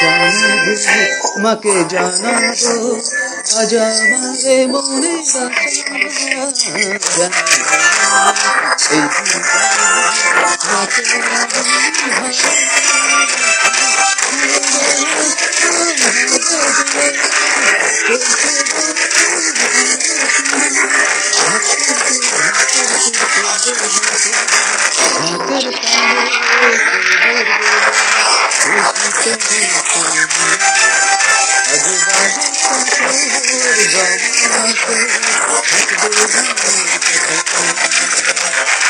জানা গো মাকে জানা গো আজ আমারে মনে বাসা জানা এই মাকে Thank you.